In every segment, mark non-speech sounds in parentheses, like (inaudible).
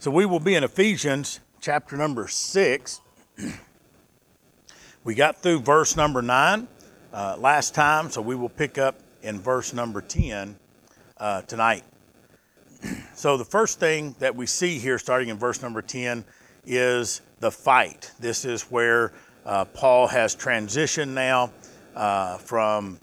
So we will be in Ephesians chapter number six. (clears throat) we got through verse number nine uh, last time, so we will pick up in verse number 10 uh, tonight. (clears throat) so the first thing that we see here, starting in verse number 10, is the fight. This is where uh, Paul has transitioned now uh, from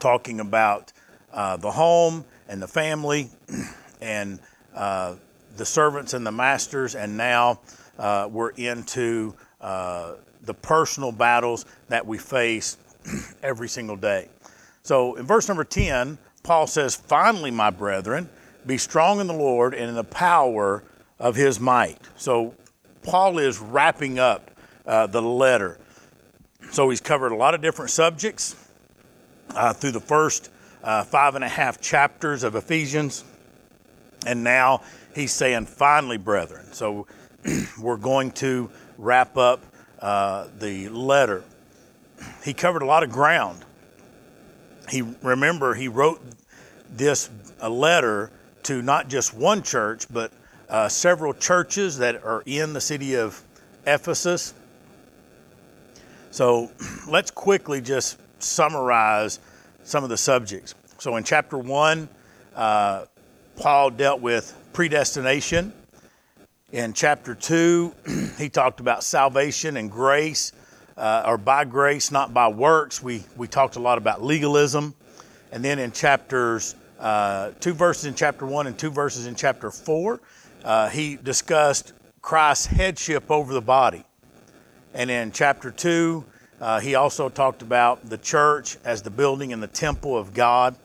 talking about uh, the home and the family (clears throat) and uh, the servants and the masters, and now uh, we're into uh, the personal battles that we face (clears throat) every single day. So in verse number 10, Paul says, Finally, my brethren, be strong in the Lord and in the power of his might. So Paul is wrapping up uh, the letter. So he's covered a lot of different subjects uh, through the first uh, five and a half chapters of Ephesians. And now he's saying, finally, brethren. So (clears throat) we're going to wrap up uh, the letter. He covered a lot of ground. He remember he wrote this a letter to not just one church, but uh, several churches that are in the city of Ephesus. So (clears throat) let's quickly just summarize some of the subjects. So in chapter one, uh, Paul dealt with predestination. In chapter 2, (clears throat) he talked about salvation and grace, uh, or by grace, not by works. We, we talked a lot about legalism. And then in chapters, uh, two verses in chapter 1 and two verses in chapter 4, uh, he discussed Christ's headship over the body. And in chapter 2, uh, he also talked about the church as the building and the temple of God.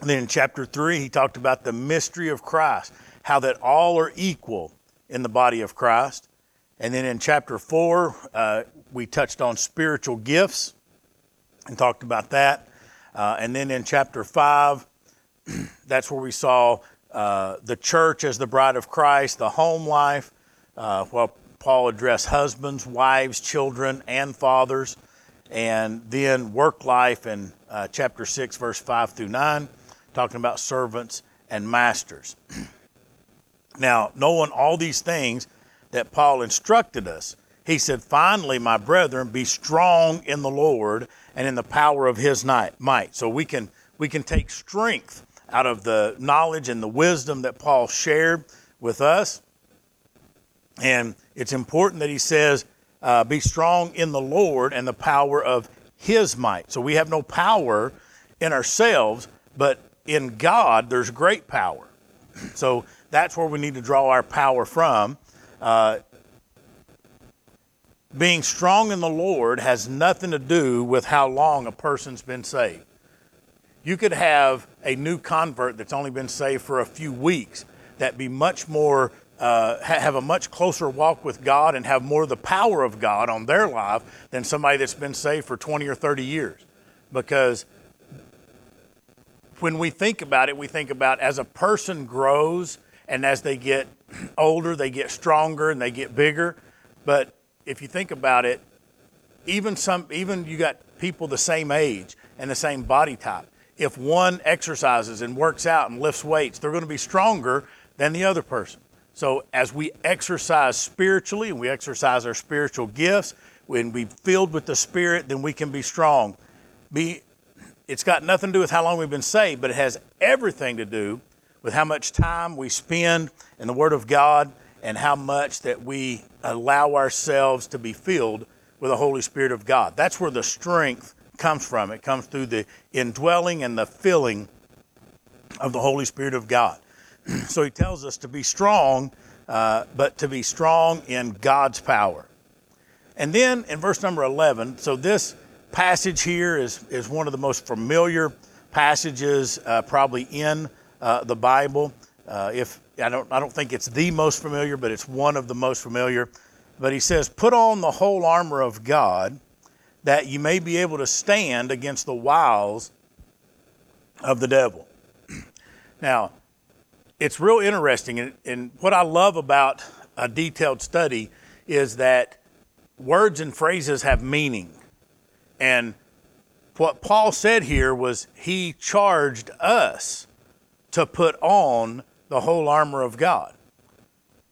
And then in chapter 3, he talked about the mystery of Christ, how that all are equal in the body of Christ. And then in chapter 4, uh, we touched on spiritual gifts and talked about that. Uh, and then in chapter 5, (clears throat) that's where we saw uh, the church as the bride of Christ, the home life, uh, Paul addressed husbands, wives, children, and fathers, and then work life in uh, chapter 6, verse 5 through 9 talking about servants and masters. (clears throat) now, knowing all these things that Paul instructed us, he said, Finally, my brethren, be strong in the Lord and in the power of his might. So we can, we can take strength out of the knowledge and the wisdom that Paul shared with us. And it's important that he says, uh, Be strong in the Lord and the power of his might. So we have no power in ourselves, but in God, there's great power. So that's where we need to draw our power from. Uh, being strong in the Lord has nothing to do with how long a person's been saved. You could have a new convert that's only been saved for a few weeks that be much more, uh, have a much closer walk with God and have more of the power of God on their life than somebody that's been saved for 20 or 30 years. Because when we think about it, we think about as a person grows and as they get older, they get stronger and they get bigger. But if you think about it, even some, even you got people the same age and the same body type. If one exercises and works out and lifts weights, they're going to be stronger than the other person. So as we exercise spiritually and we exercise our spiritual gifts, when we filled with the Spirit, then we can be strong. Be it's got nothing to do with how long we've been saved, but it has everything to do with how much time we spend in the Word of God and how much that we allow ourselves to be filled with the Holy Spirit of God. That's where the strength comes from. It comes through the indwelling and the filling of the Holy Spirit of God. (clears throat) so he tells us to be strong, uh, but to be strong in God's power. And then in verse number 11, so this passage here is, is one of the most familiar passages uh, probably in uh, the Bible. Uh, if I don't, I don't think it's the most familiar, but it's one of the most familiar. But he says, "Put on the whole armor of God, that you may be able to stand against the wiles of the devil." (clears throat) now, it's real interesting, and, and what I love about a detailed study is that words and phrases have meaning. And what Paul said here was he charged us to put on the whole armor of God.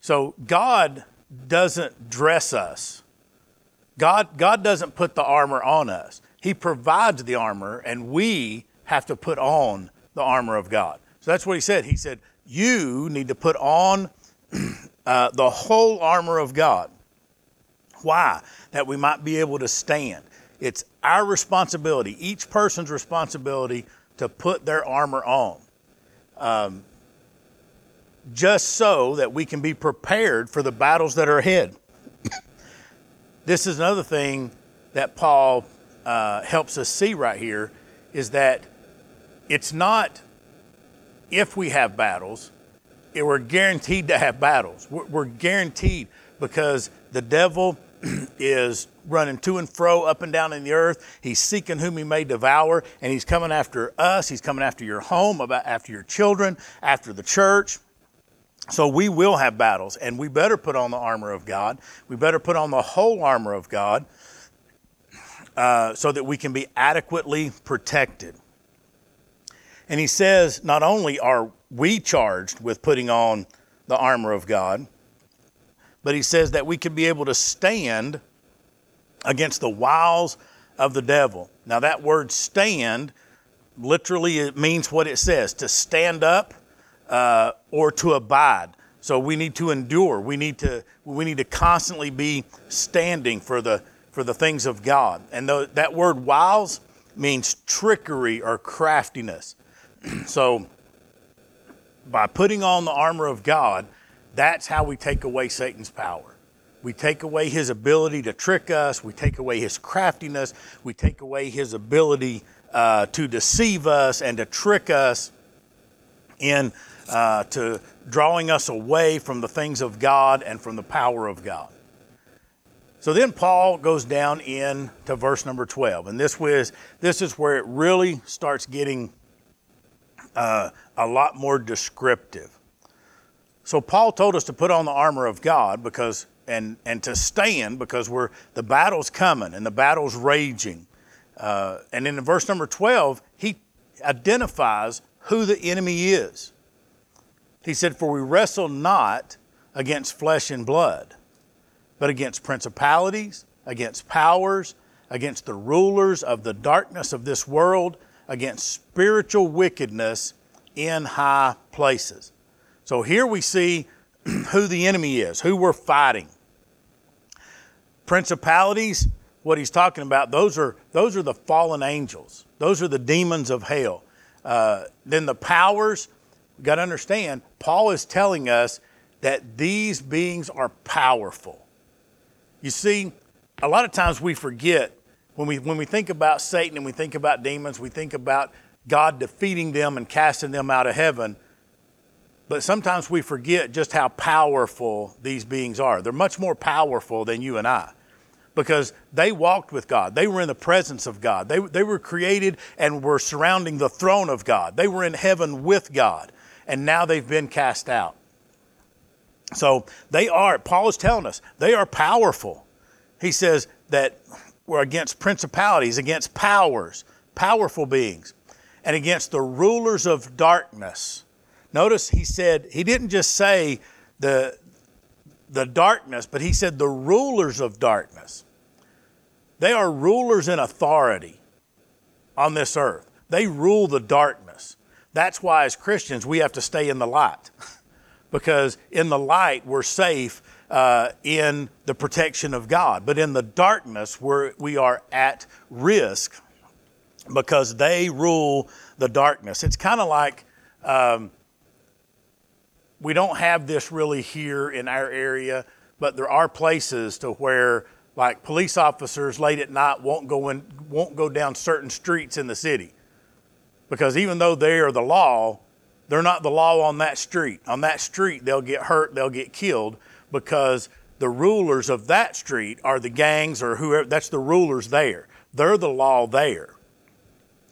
So God doesn't dress us. God, God doesn't put the armor on us. He provides the armor, and we have to put on the armor of God. So that's what he said. He said, You need to put on (clears throat) uh, the whole armor of God. Why? That we might be able to stand. It's our responsibility, each person's responsibility, to put their armor on. Um, just so that we can be prepared for the battles that are ahead. (coughs) this is another thing that Paul uh, helps us see right here is that it's not if we have battles, we're guaranteed to have battles. We're, we're guaranteed because the devil (clears throat) is running to and fro up and down in the earth. He's seeking whom he may devour, and he's coming after us. He's coming after your home, about after your children, after the church. So we will have battles, and we better put on the armor of God. We better put on the whole armor of God uh, so that we can be adequately protected. And he says, not only are we charged with putting on the armor of God, but he says that we can be able to stand against the wiles of the devil. Now, that word stand literally it means what it says to stand up uh, or to abide. So we need to endure. We need to we need to constantly be standing for the for the things of God. And that word wiles means trickery or craftiness. (clears throat) so by putting on the armor of God, that's how we take away Satan's power. We take away his ability to trick us. We take away his craftiness. We take away his ability uh, to deceive us and to trick us in uh, to drawing us away from the things of God and from the power of God. So then Paul goes down in to verse number 12, and this was this is where it really starts getting uh, a lot more descriptive. So Paul told us to put on the armor of God because and and to stand because we're the battle's coming and the battle's raging. Uh, and in verse number 12, he identifies who the enemy is. He said, For we wrestle not against flesh and blood, but against principalities, against powers, against the rulers of the darkness of this world, against spiritual wickedness in high places. So here we see (clears throat) who the enemy is, who we're fighting. Principalities, what he's talking about, those are, those are the fallen angels. Those are the demons of hell. Uh, then the powers, got to understand, Paul is telling us that these beings are powerful. You see, a lot of times we forget when we, when we think about Satan and we think about demons, we think about God defeating them and casting them out of heaven. But sometimes we forget just how powerful these beings are. They're much more powerful than you and I because they walked with God. They were in the presence of God. They, they were created and were surrounding the throne of God. They were in heaven with God. And now they've been cast out. So they are, Paul is telling us, they are powerful. He says that we're against principalities, against powers, powerful beings, and against the rulers of darkness Notice he said, he didn't just say the, the darkness, but he said the rulers of darkness. They are rulers in authority on this earth. They rule the darkness. That's why, as Christians, we have to stay in the light (laughs) because in the light, we're safe uh, in the protection of God. But in the darkness, we're, we are at risk because they rule the darkness. It's kind of like um, we don't have this really here in our area, but there are places to where like police officers late at night won't go in, won't go down certain streets in the city. Because even though they are the law, they're not the law on that street. On that street, they'll get hurt, they'll get killed because the rulers of that street are the gangs or whoever, that's the rulers there. They're the law there.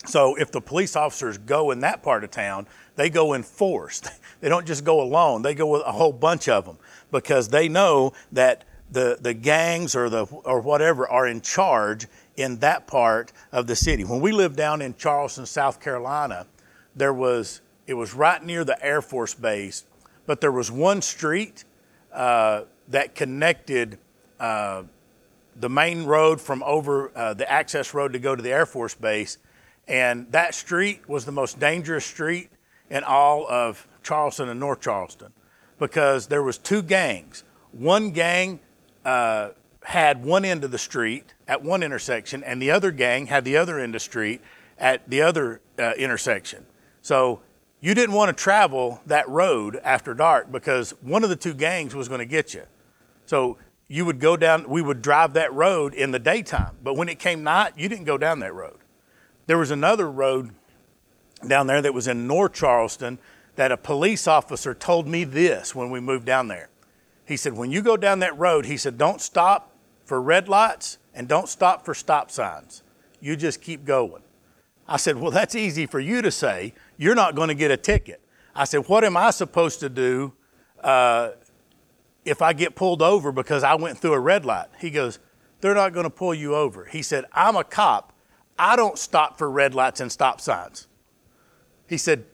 So if the police officers go in that part of town, they go in force. (laughs) They don't just go alone, they go with a whole bunch of them because they know that the, the gangs or, the, or whatever are in charge in that part of the city. When we lived down in Charleston, South Carolina, there was, it was right near the Air Force Base but there was one street uh, that connected uh, the main road from over uh, the access road to go to the Air Force Base. And that street was the most dangerous street in all of Charleston and North Charleston because there was two gangs. One gang uh, had one end of the street at one intersection, and the other gang had the other end of the street at the other uh, intersection. So you didn't want to travel that road after dark because one of the two gangs was going to get you. So you would go down, we would drive that road in the daytime. But when it came night, you didn't go down that road. There was another road down there that was in North Charleston that a police officer told me this when we moved down there. He said, When you go down that road, he said, don't stop for red lights and don't stop for stop signs. You just keep going. I said, Well, that's easy for you to say. You're not going to get a ticket. I said, What am I supposed to do uh, if I get pulled over because I went through a red light? He goes, They're not going to pull you over. He said, I'm a cop. I don't stop for red lights and stop signs. He said,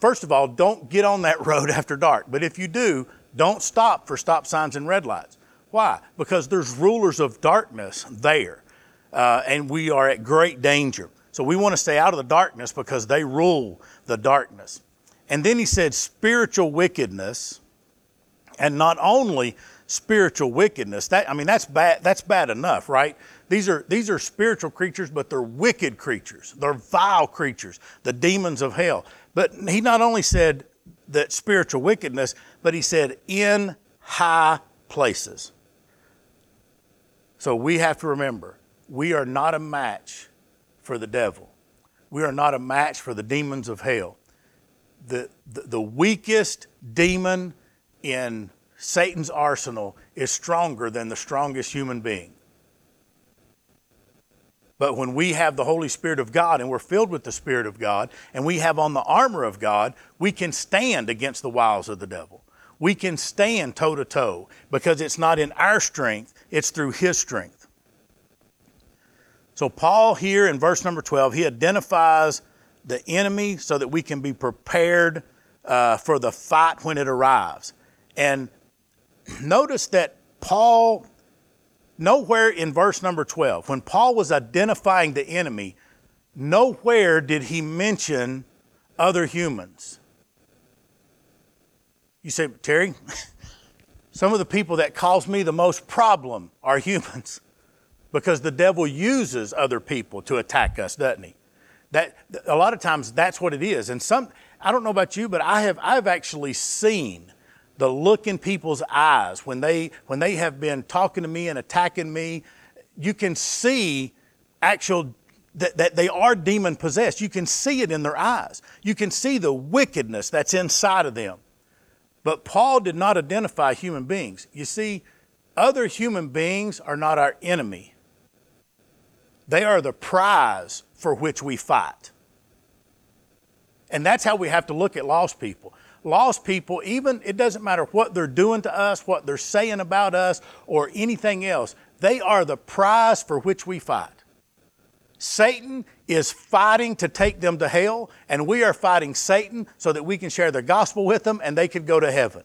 First of all, don't get on that (laughs) road after dark. But if you do, don't stop for stop signs and red lights. Why? Because there's rulers of darkness there, uh, and we are at great danger. So we want to stay out of the darkness because they rule the darkness. And then he said spiritual wickedness, and not only spiritual wickedness. That I mean that's bad that's bad enough, right? These are these are spiritual creatures, but they're wicked creatures. They're vile creatures, the demons of hell. But he not only said that spiritual wickedness, but he said in high places. So we have to remember, we are not a match for the devil. We are not a match for the demons of hell. The, the, the weakest demon in Satan's arsenal is stronger than the strongest human being. But when we have the Holy Spirit of God and we're filled with the Spirit of God and we have on the armor of God, we can stand against the wiles of the devil. We can stand toe to toe because it's not in our strength, it's through His strength. So, Paul here in verse number 12, he identifies the enemy so that we can be prepared uh, for the fight when it arrives. And (clears throat) notice that Paul, nowhere in verse number 12, when Paul was identifying the enemy, nowhere did he mention other humans. You say, Terry, (laughs) some of the people that cause me the most problem are humans (laughs) because the devil uses other people to attack us, doesn't he? That a lot of times that's what it is. And some I don't know about you, but I have I've actually seen the look in people's eyes when they when they have been talking to me and attacking me. You can see actual that, that they are demon possessed. You can see it in their eyes. You can see the wickedness that's inside of them. But Paul did not identify human beings. You see, other human beings are not our enemy. They are the prize for which we fight. And that's how we have to look at lost people. Lost people, even it doesn't matter what they're doing to us, what they're saying about us, or anything else, they are the prize for which we fight. Satan is fighting to take them to hell, and we are fighting Satan so that we can share the gospel with them and they could go to heaven.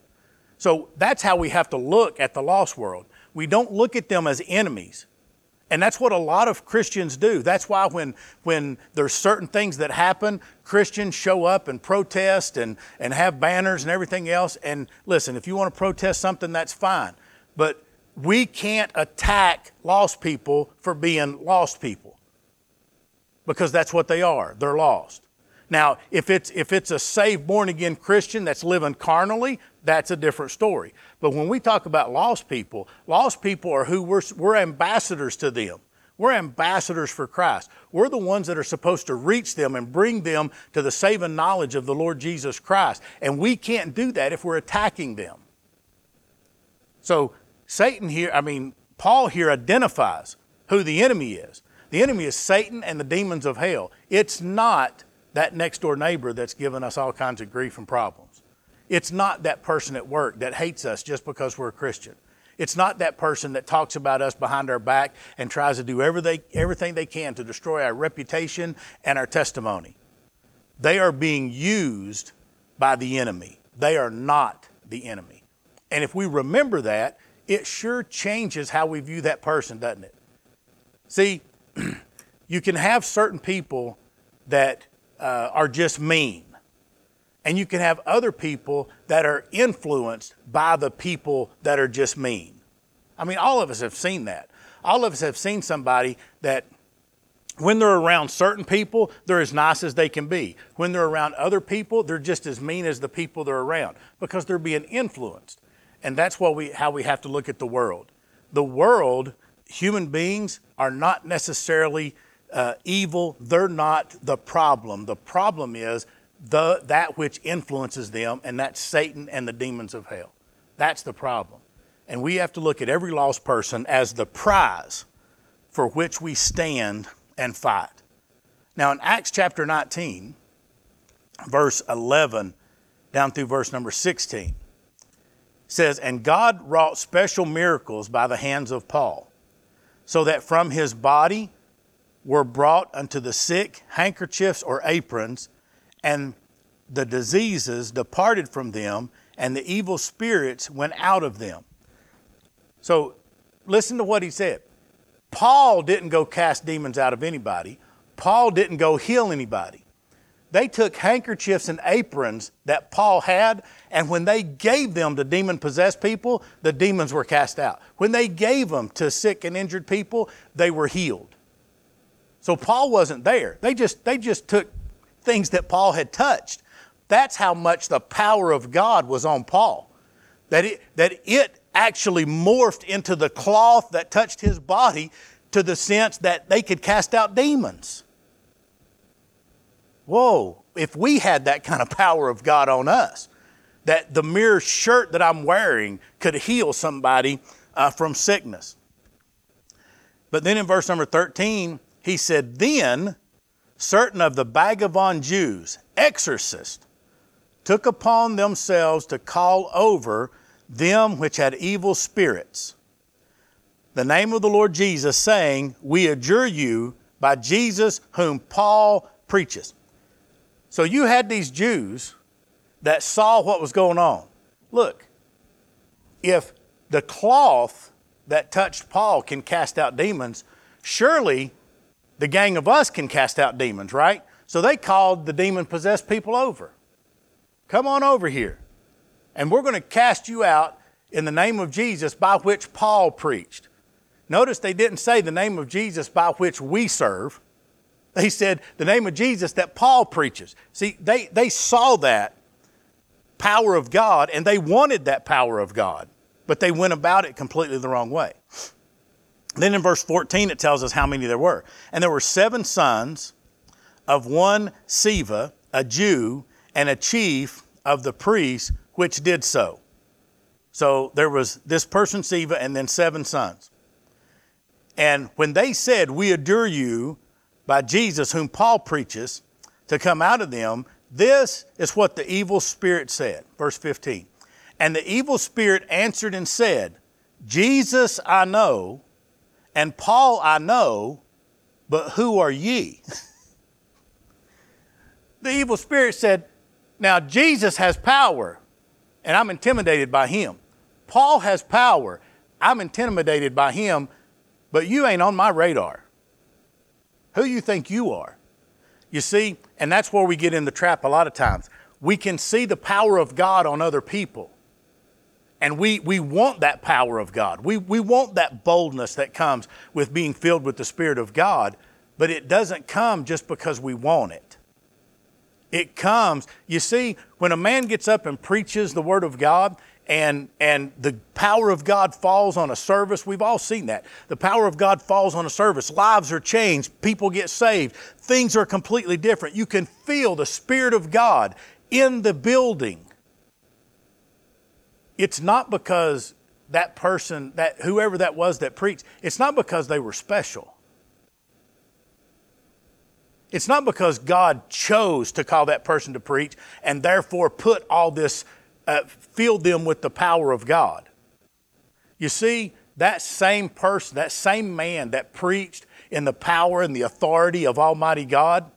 So that's how we have to look at the lost world. We don't look at them as enemies. And that's what a lot of Christians do. That's why when, when there's certain things that happen, Christians show up and protest and, and have banners and everything else. And listen, if you want to protest something, that's fine. But we can't attack lost people for being lost people because that's what they are. They're lost. Now, if it's, if it's a saved, born again Christian that's living carnally, that's a different story. But when we talk about lost people, lost people are who we're, we're ambassadors to them. We're ambassadors for Christ. We're the ones that are supposed to reach them and bring them to the saving knowledge of the Lord Jesus Christ. And we can't do that if we're attacking them. So, Satan here, I mean, Paul here identifies who the enemy is. The enemy is Satan and the demons of hell. It's not that next door neighbor that's given us all kinds of grief and problems. It's not that person at work that hates us just because we're a Christian. It's not that person that talks about us behind our back and tries to do everything they can to destroy our reputation and our testimony. They are being used by the enemy. They are not the enemy. And if we remember that, it sure changes how we view that person, doesn't it? See, (clears throat) you can have certain people that uh, are just mean, and you can have other people that are influenced by the people that are just mean. I mean, all of us have seen that. All of us have seen somebody that when they're around certain people, they're as nice as they can be. When they're around other people, they're just as mean as the people they're around because they're being influenced. And that's what we, how we have to look at the world. The world, human beings, are not necessarily uh, evil. They're not the problem. The problem is the, that which influences them, and that's Satan and the demons of hell. That's the problem. And we have to look at every lost person as the prize for which we stand and fight. Now, in Acts chapter 19, verse 11 down through verse number 16, says, And God wrought special miracles by the hands of Paul, so that from his body were brought unto the sick handkerchiefs or aprons, and the diseases departed from them, and the evil spirits went out of them. So, listen to what he said. Paul didn't go cast demons out of anybody. Paul didn't go heal anybody. They took handkerchiefs and aprons that Paul had, and when they gave them to demon possessed people, the demons were cast out. When they gave them to sick and injured people, they were healed. So Paul wasn't there. They just, they just took things that Paul had touched. That's how much the power of God was on Paul. That it, that it actually morphed into the cloth that touched his body to the sense that they could cast out demons. Whoa, if we had that kind of power of God on us, that the mere shirt that I'm wearing could heal somebody uh, from sickness. But then in verse number 13, he said, Then certain of the vagabond Jews, exorcists, took upon themselves to call over them which had evil spirits. The name of the Lord Jesus, saying, We adjure you by Jesus whom Paul preaches. So you had these Jews that saw what was going on. Look, if the cloth that touched Paul can cast out demons, surely the gang of us can cast out demons, right? So they called the demon possessed people over. Come on over here and we're going to cast you out in the name of Jesus by which Paul preached. Notice they didn't say the name of Jesus by which we serve. They said the name of Jesus that Paul preaches. See, they, they saw that power of God and they wanted that power of God, but they went about it completely the wrong way. Then in verse 14, it tells us how many there were. And there were seven sons of one Sceva, a Jew, and a chief of the priests which did so. So there was this person, Sceva, and then seven sons. And when they said, We adjure you by Jesus, whom Paul preaches, to come out of them, this is what the evil spirit said. Verse 15. And the evil spirit answered and said, Jesus I know, and Paul I know, but who are ye? (laughs) the evil spirit said, Now Jesus has power and I'm intimidated by him. Paul has power. I'm intimidated by him, but you ain't on my radar. Who you think you are? You see, and that's where we get in the trap a lot of times. We can see the power of God on other people. And we, we want that power of God. We, we want that boldness that comes with being filled with the Spirit of God, but it doesn't come just because we want it. It comes. You see, when a man gets up and preaches the Word of God, and and the power of God falls on a service. We've all seen that. The power of God falls on a service. Lives are changed. People get saved. Things are completely different. You can feel the Spirit of God in the building. It's not because that person, that whoever that was that preached, it's not because they were special. It's not because God chose to call that person to preach and therefore put all this, uh, filled them with the power of God. You see, that same person, that same man that preached in the power and the authority of Almighty God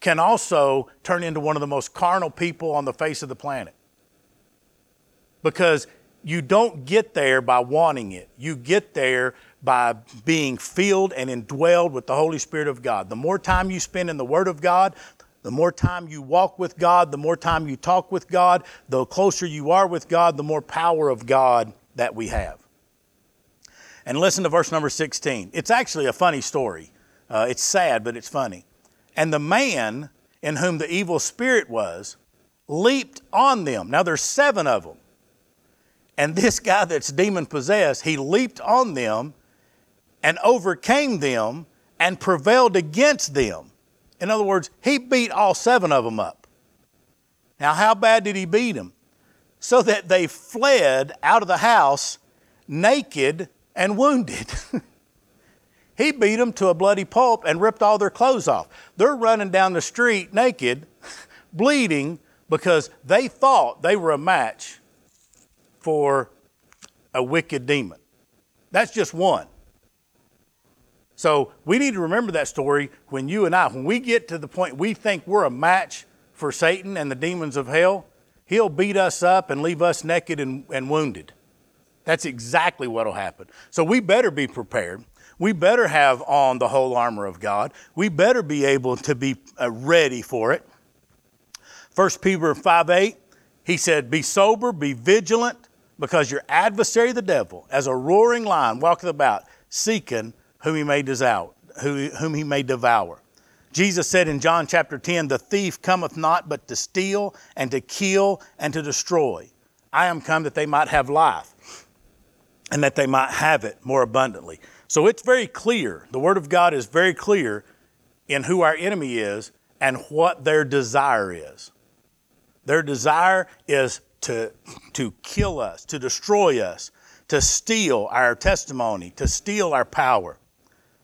can also turn into one of the most carnal people on the face of the planet. Because you don't get there by wanting it. You get there by being filled and indwelled with the Holy Spirit of God. The more time you spend in the Word of God, the more time you walk with God, the more time you talk with God, the closer you are with God, the more power of God that we have. And listen to verse number 16. It's actually a funny story. Uh, it's sad, but it's funny. And the man in whom the evil spirit was leaped on them. Now there's seven of them. And this guy that's demon possessed, he leaped on them and overcame them and prevailed against them. In other words, he beat all seven of them up. Now, how bad did he beat them? So that they fled out of the house naked and wounded. (laughs) he beat them to a bloody pulp and ripped all their clothes off. They're running down the street naked, (laughs) bleeding, because they thought they were a match for a wicked demon. That's just one. So we need to remember that story when you and I, when we get to the point we think we're a match for Satan and the demons of hell, he'll beat us up and leave us naked and, and wounded. That's exactly what will happen. So we better be prepared. We better have on the whole armor of God. We better be able to be uh, ready for it. 1 Peter 5 8, he said, Be sober, be vigilant, because your adversary, the devil, as a roaring lion, walketh about, seeking whom he may devour, whom he may devour. Jesus said in John chapter 10, The thief cometh not but to steal and to kill and to destroy. I am come that they might have life and that they might have it more abundantly. So it's very clear. The Word of God is very clear in who our enemy is and what their desire is. Their desire is to, to kill us, to destroy us, to steal our testimony, to steal our power.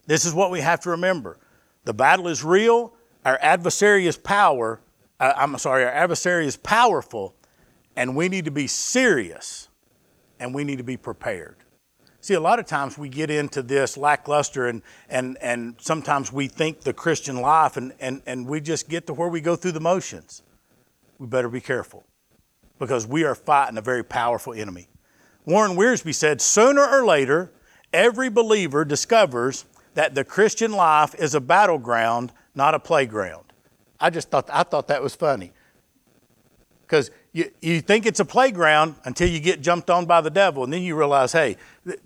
This is what we have to remember. The battle is real. Our adversary is power. Uh, I'm sorry, our adversary is powerful, and we need to be serious and we need to be prepared. See, a lot of times we get into this lackluster and, and, and sometimes we think the Christian life and, and, and we just get to where we go through the motions. We better be careful because we are fighting a very powerful enemy. Warren Wiersbe said, sooner or later, every believer discovers that the Christian life is a battleground, not a playground. I just thought I thought that was funny. Because you, you think it's a playground until you get jumped on by the devil, and then you realize, hey,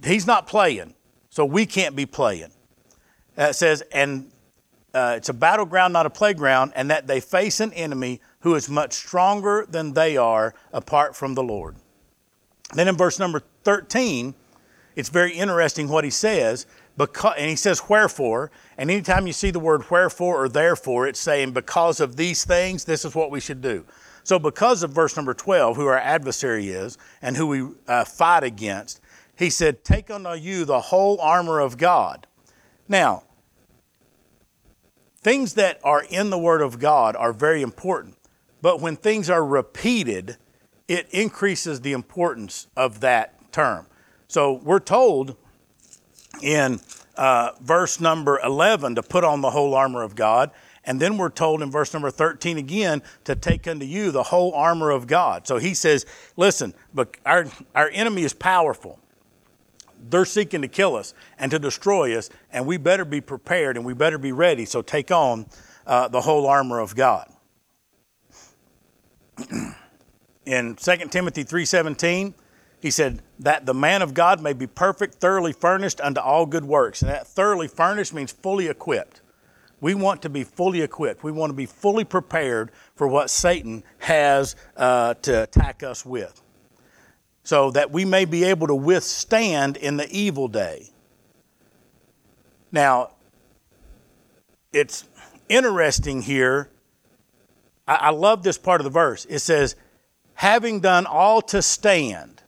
he's not playing, so we can't be playing. It says, and uh, it's a battleground, not a playground, and that they face an enemy who is much stronger than they are apart from the Lord. Then in verse number 13, it's very interesting what he says. Because, and he says, wherefore. And anytime you see the word wherefore or therefore, it's saying, because of these things, this is what we should do. So, because of verse number 12, who our adversary is and who we uh, fight against, he said, Take unto you the whole armor of God. Now, things that are in the Word of God are very important, but when things are repeated, it increases the importance of that term. So, we're told in uh, verse number 11 to put on the whole armor of God. And then we're told in verse number 13 again to take unto you the whole armor of God. So he says, listen, but our, our enemy is powerful. They're seeking to kill us and to destroy us, and we better be prepared and we better be ready. So take on uh, the whole armor of God. (clears throat) in 2 Timothy 3:17, he said, that the man of God may be perfect, thoroughly furnished unto all good works. And that thoroughly furnished means fully equipped. We want to be fully equipped. We want to be fully prepared for what Satan has uh, to attack us with. So that we may be able to withstand in the evil day. Now, it's interesting here. I, I love this part of the verse. It says, having done all to stand.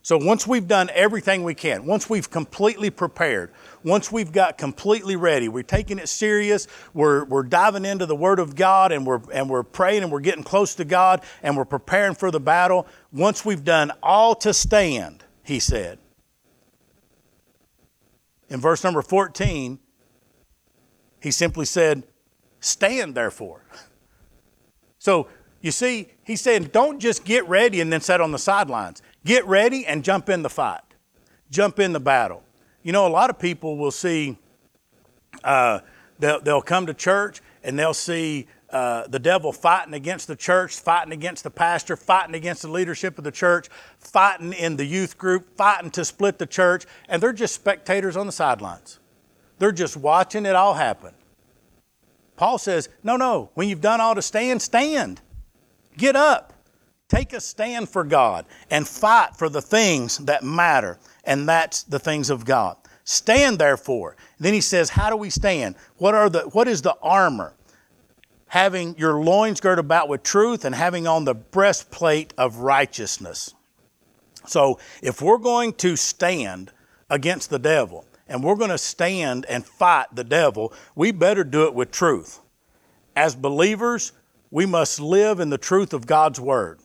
So once we've done everything we can, once we've completely prepared, once we've got completely ready, we're taking it serious, we're, we're diving into the Word of God and we're, and we're praying and we're getting close to God and we're preparing for the battle. Once we've done all to stand, he said. In verse number 14, he simply said, Stand therefore. (laughs) So you see, he's saying, don't just get ready and then sit on the sidelines. Get ready and jump in the fight, jump in the battle. You know, a lot of people will see, uh, they'll, they'll come to church and they'll see uh, the devil fighting against the church, fighting against the pastor, fighting against the leadership of the church, fighting in the youth group, fighting to split the church, and they're just spectators on the sidelines. They're just watching it all happen. Paul says, No, no, when you've done all to stand, stand. Get up. Take a stand for God and fight for the things that matter, and that's the things of God. Stand therefore. Then he says, How do we stand? What, are the, what is the armor? Having your loins girt about with truth and having on the breastplate of righteousness. So, if we're going to stand against the devil and we're going to stand and fight the devil, we better do it with truth. As believers, we must live in the truth of God's word.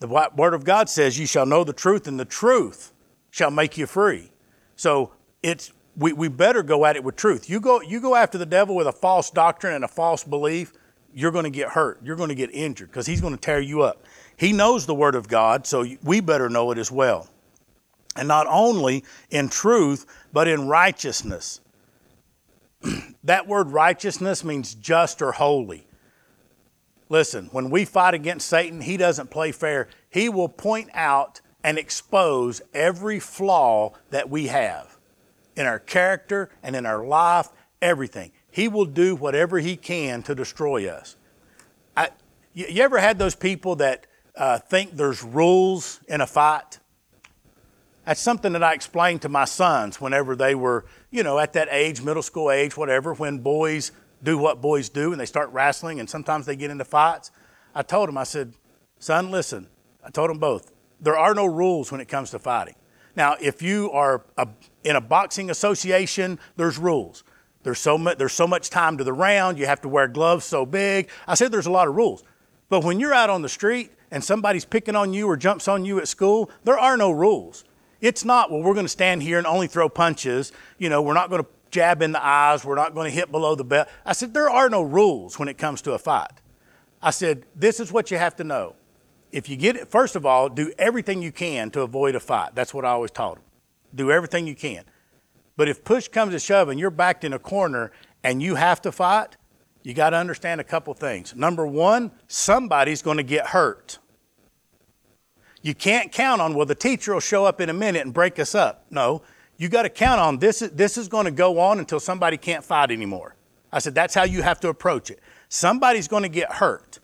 The Word of God says, You shall know the truth, and the truth shall make you free. So it's we, we better go at it with truth. You go, you go after the devil with a false doctrine and a false belief, you're going to get hurt. You're going to get injured because he's going to tear you up. He knows the Word of God, so we better know it as well. And not only in truth, but in righteousness. (clears throat) that word righteousness means just or holy. Listen, when we fight against Satan, he doesn't play fair. He will point out and expose every flaw that we have in our character and in our life, everything. He will do whatever he can to destroy us. I, you, ever had those people that uh, think there's rules in a fight? That's something that I explained to my sons whenever they were, you know, at that age, middle school age, whatever, when boys do what boys do and they start wrestling and sometimes they get into fights. I told them, I said, son, listen, I told them both, there are no rules when it comes to fighting. Now, if you are a, in a boxing association, there's rules. There's so, there's so much time to the round, you have to wear gloves so big. I said there's a lot of rules. But when you're out on the street and somebody's picking on you or jumps on you at school, there are no rules. It's not, well, we're going to stand here and only throw punches. You know, we're not going to jab in the eyes. We're not going to hit below the belt. I said, there are no rules when it comes to a fight. I said, this is what you have to know. If you get it, first of all, do everything you can to avoid a fight. That's what I always taught them. Do everything you can. But if push comes to shove and you're backed in a corner and you have to fight, you got to understand a couple things. Number one, somebody's going to get hurt. You can't count on, well, the teacher will show up in a minute and break us up. No, you got to count on this. This is going to go on until somebody can't fight anymore. I said, that's how you have to approach it. Somebody's going to get hurt.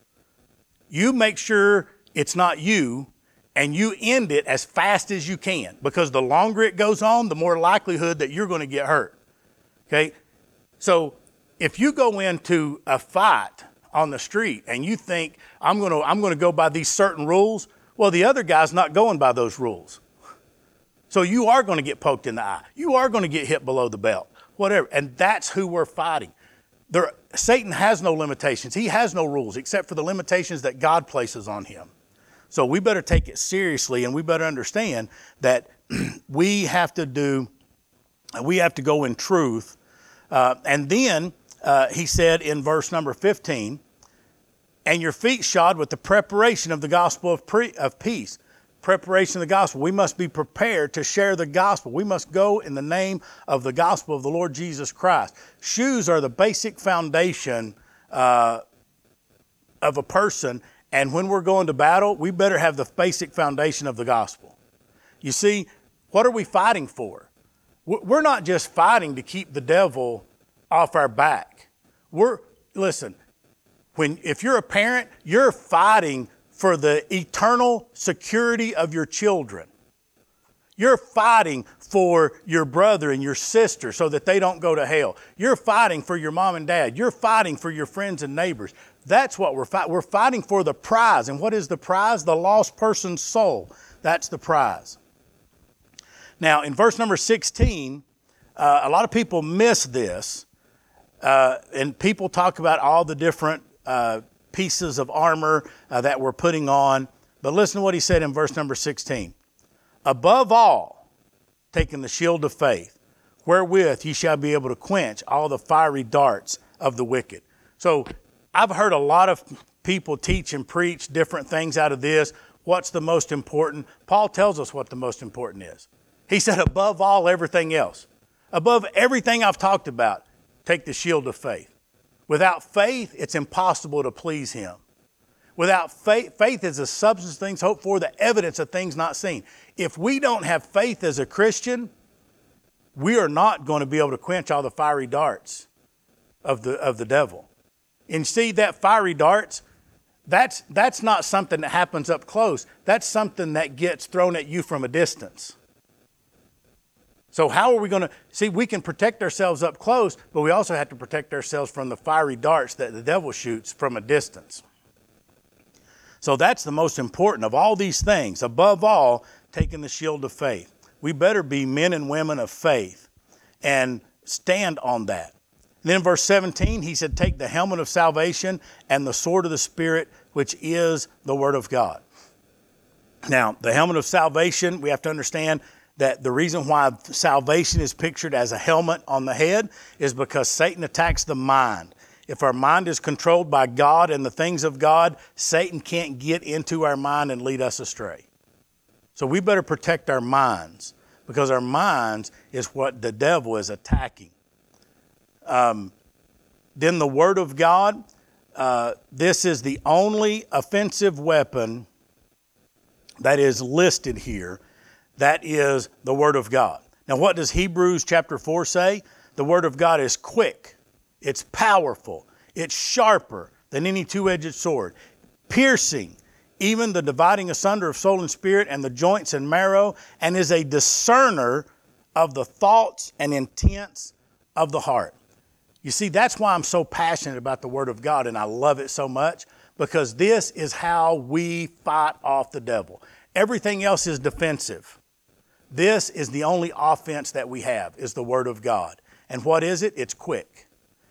You make sure it's not you and you end it as fast as you can because the longer it goes on, the more likelihood that you're going to get hurt. Okay? So if you go into a fight on the street and you think, I'm going to, I'm going to go by these certain rules, well, the other guy's not going by those rules. So you are going to get poked in the eye. You are going to get hit below the belt, whatever. And that's who we're fighting. There, Satan has no limitations. He has no rules except for the limitations that God places on him. So we better take it seriously and we better understand that (clears throat) we have to do, we have to go in truth. Uh, and then uh, he said in verse number 15, and your feet shod with the preparation of the gospel of, pre- of peace preparation of the gospel. We must be prepared to share the gospel. We must go in the name of the gospel of the Lord Jesus Christ. Shoes are the basic foundation uh, of a person, and when we're going to battle, we better have the basic foundation of the gospel. You see, what are we fighting for? We're not just fighting to keep the devil off our back. We're, listen, when, if you're a parent, you're fighting for the eternal security of your children. You're fighting for your brother and your sister so that they don't go to hell. You're fighting for your mom and dad. You're fighting for your friends and neighbors. That's what we're fighting. We're fighting for the prize. And what is the prize? The lost person's soul. That's the prize. Now, in verse number 16, uh, a lot of people miss this. Uh, and people talk about all the different uh, pieces of armor uh, that we're putting on. But listen to what he said in verse number 16. Above all, taking the shield of faith, wherewith ye shall be able to quench all the fiery darts of the wicked. So I've heard a lot of people teach and preach different things out of this. what's the most important, Paul tells us what the most important is. He said, above all, everything else. Above everything I've talked about, take the shield of faith. Without faith, it's impossible to please Him. Without faith, faith is the substance of things hoped for, the evidence of things not seen. If we don't have faith as a Christian, we are not going to be able to quench all the fiery darts of the, of the devil. And see that fiery darts, that's, that's not something that happens up close. That's something that gets thrown at you from a distance. So, how are we going to see? We can protect ourselves up close, but we also have to protect ourselves from the fiery darts that the devil shoots from a distance. So, that's the most important of all these things. Above all, taking the shield of faith. We better be men and women of faith and stand on that. And then, verse 17, he said, Take the helmet of salvation and the sword of the Spirit, which is the Word of God. Now, the helmet of salvation, we have to understand that the reason why salvation is pictured as a helmet on the head is because Satan attacks the mind. If our mind is controlled by God and the things of God, Satan can't get into our mind and lead us astray. So we better protect our minds because our minds is what the devil is attacking. Um, then the Word of God, uh, this is the only offensive weapon that is listed here that is the Word of God. Now, what does Hebrews chapter 4 say? The Word of God is quick, it's powerful, it's sharper than any two edged sword, piercing, even the dividing asunder of soul and spirit and the joints and marrow, and is a discerner of the thoughts and intents of the heart. You see, that's why I'm so passionate about the Word of God and I love it so much because this is how we fight off the devil. Everything else is defensive. This is the only offense that we have is the word of God. And what is it? It's quick.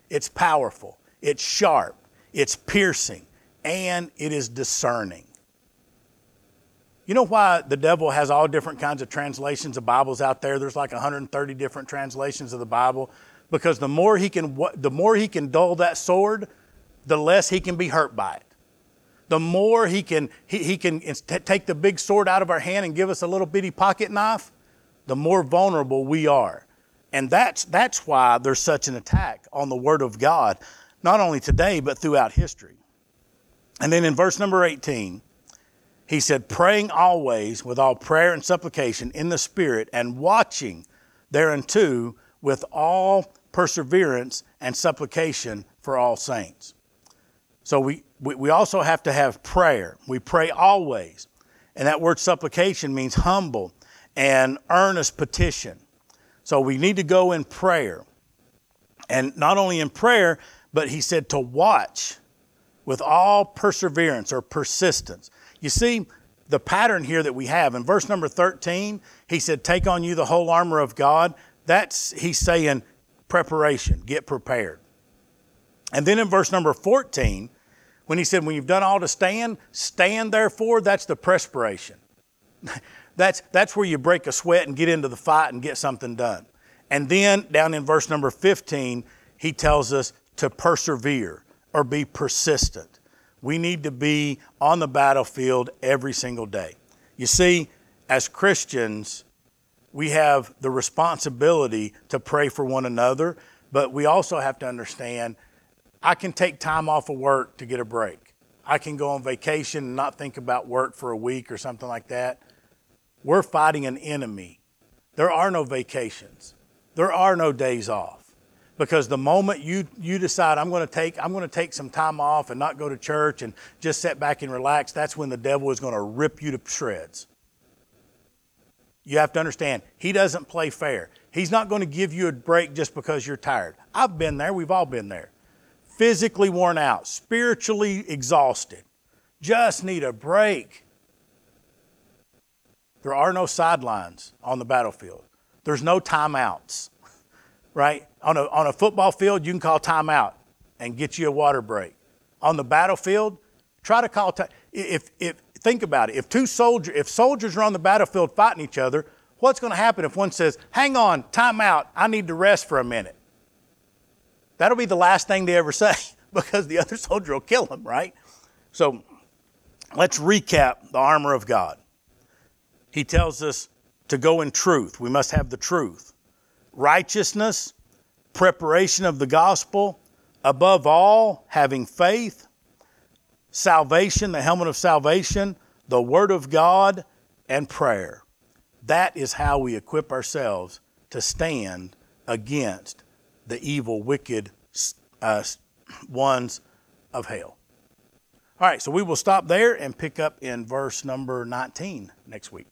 It's powerful. It's sharp. It's piercing. And it is discerning. You know why the devil has all different kinds of translations of Bibles out there? There's like 130 different translations of the Bible because the more he can the more he can dull that sword, the less he can be hurt by it. The more he can he, he can take the big sword out of our hand and give us a little bitty pocket knife, the more vulnerable we are. And that's, that's why there's such an attack on the Word of God, not only today, but throughout history. And then in verse number 18, he said, praying always with all prayer and supplication in the Spirit, and watching thereunto with all perseverance and supplication for all saints. So we, we, also have to have prayer. We pray always. And that word supplication means humble and earnest petition. So we need to go in prayer. And not only in prayer, but he said to watch with all perseverance or persistence. You see, the pattern here that we have in verse number 13, he said, Take on you the whole armor of God. That's, he's saying, preparation, get prepared. And then in verse number 14, when he said, When you've done all to stand, stand therefore, that's the perspiration. (laughs) That's, that's where you break a sweat and get into the fight and get something done. And then down in verse number 15, he tells us to persevere or be persistent. We need to be on the battlefield every single day. You see, as Christians, we have the responsibility to pray for one another, but we also have to understand I can take time off of work to get a break. I can go on vacation and not think about work for a week or something like that. We're fighting an enemy. There are no vacations. There are no days off. Because the moment you, you decide I'm going to take I'm going to take some time off and not go to church and just sit back and relax, that's when the devil is going to rip you to shreds. You have to understand, he doesn't play fair. He's not going to give you a break just because you're tired. I've been there, we've all been there. Physically worn out, spiritually exhausted. Just need a break. There are no sidelines on the battlefield. There's no timeouts, (laughs) right? On a, on a football field, you can call timeout and get you a water break. On the battlefield, try to call time. If, if, think about it. If two soldiers, if soldiers are on the battlefield fighting each other, what's going to happen if one says, hang on, timeout, I need to rest for a minute? That'll be the last thing they ever say (laughs) because the other (laughs) soldier will kill them, right? So let's recap the armor of God. He tells us to go in truth. We must have the truth. Righteousness, preparation of the gospel, above all, having faith, salvation, the helmet of salvation, the word of God, and prayer. That is how we equip ourselves to stand against the evil, wicked uh, ones of hell. All right, so we will stop there and pick up in verse number 19 next week.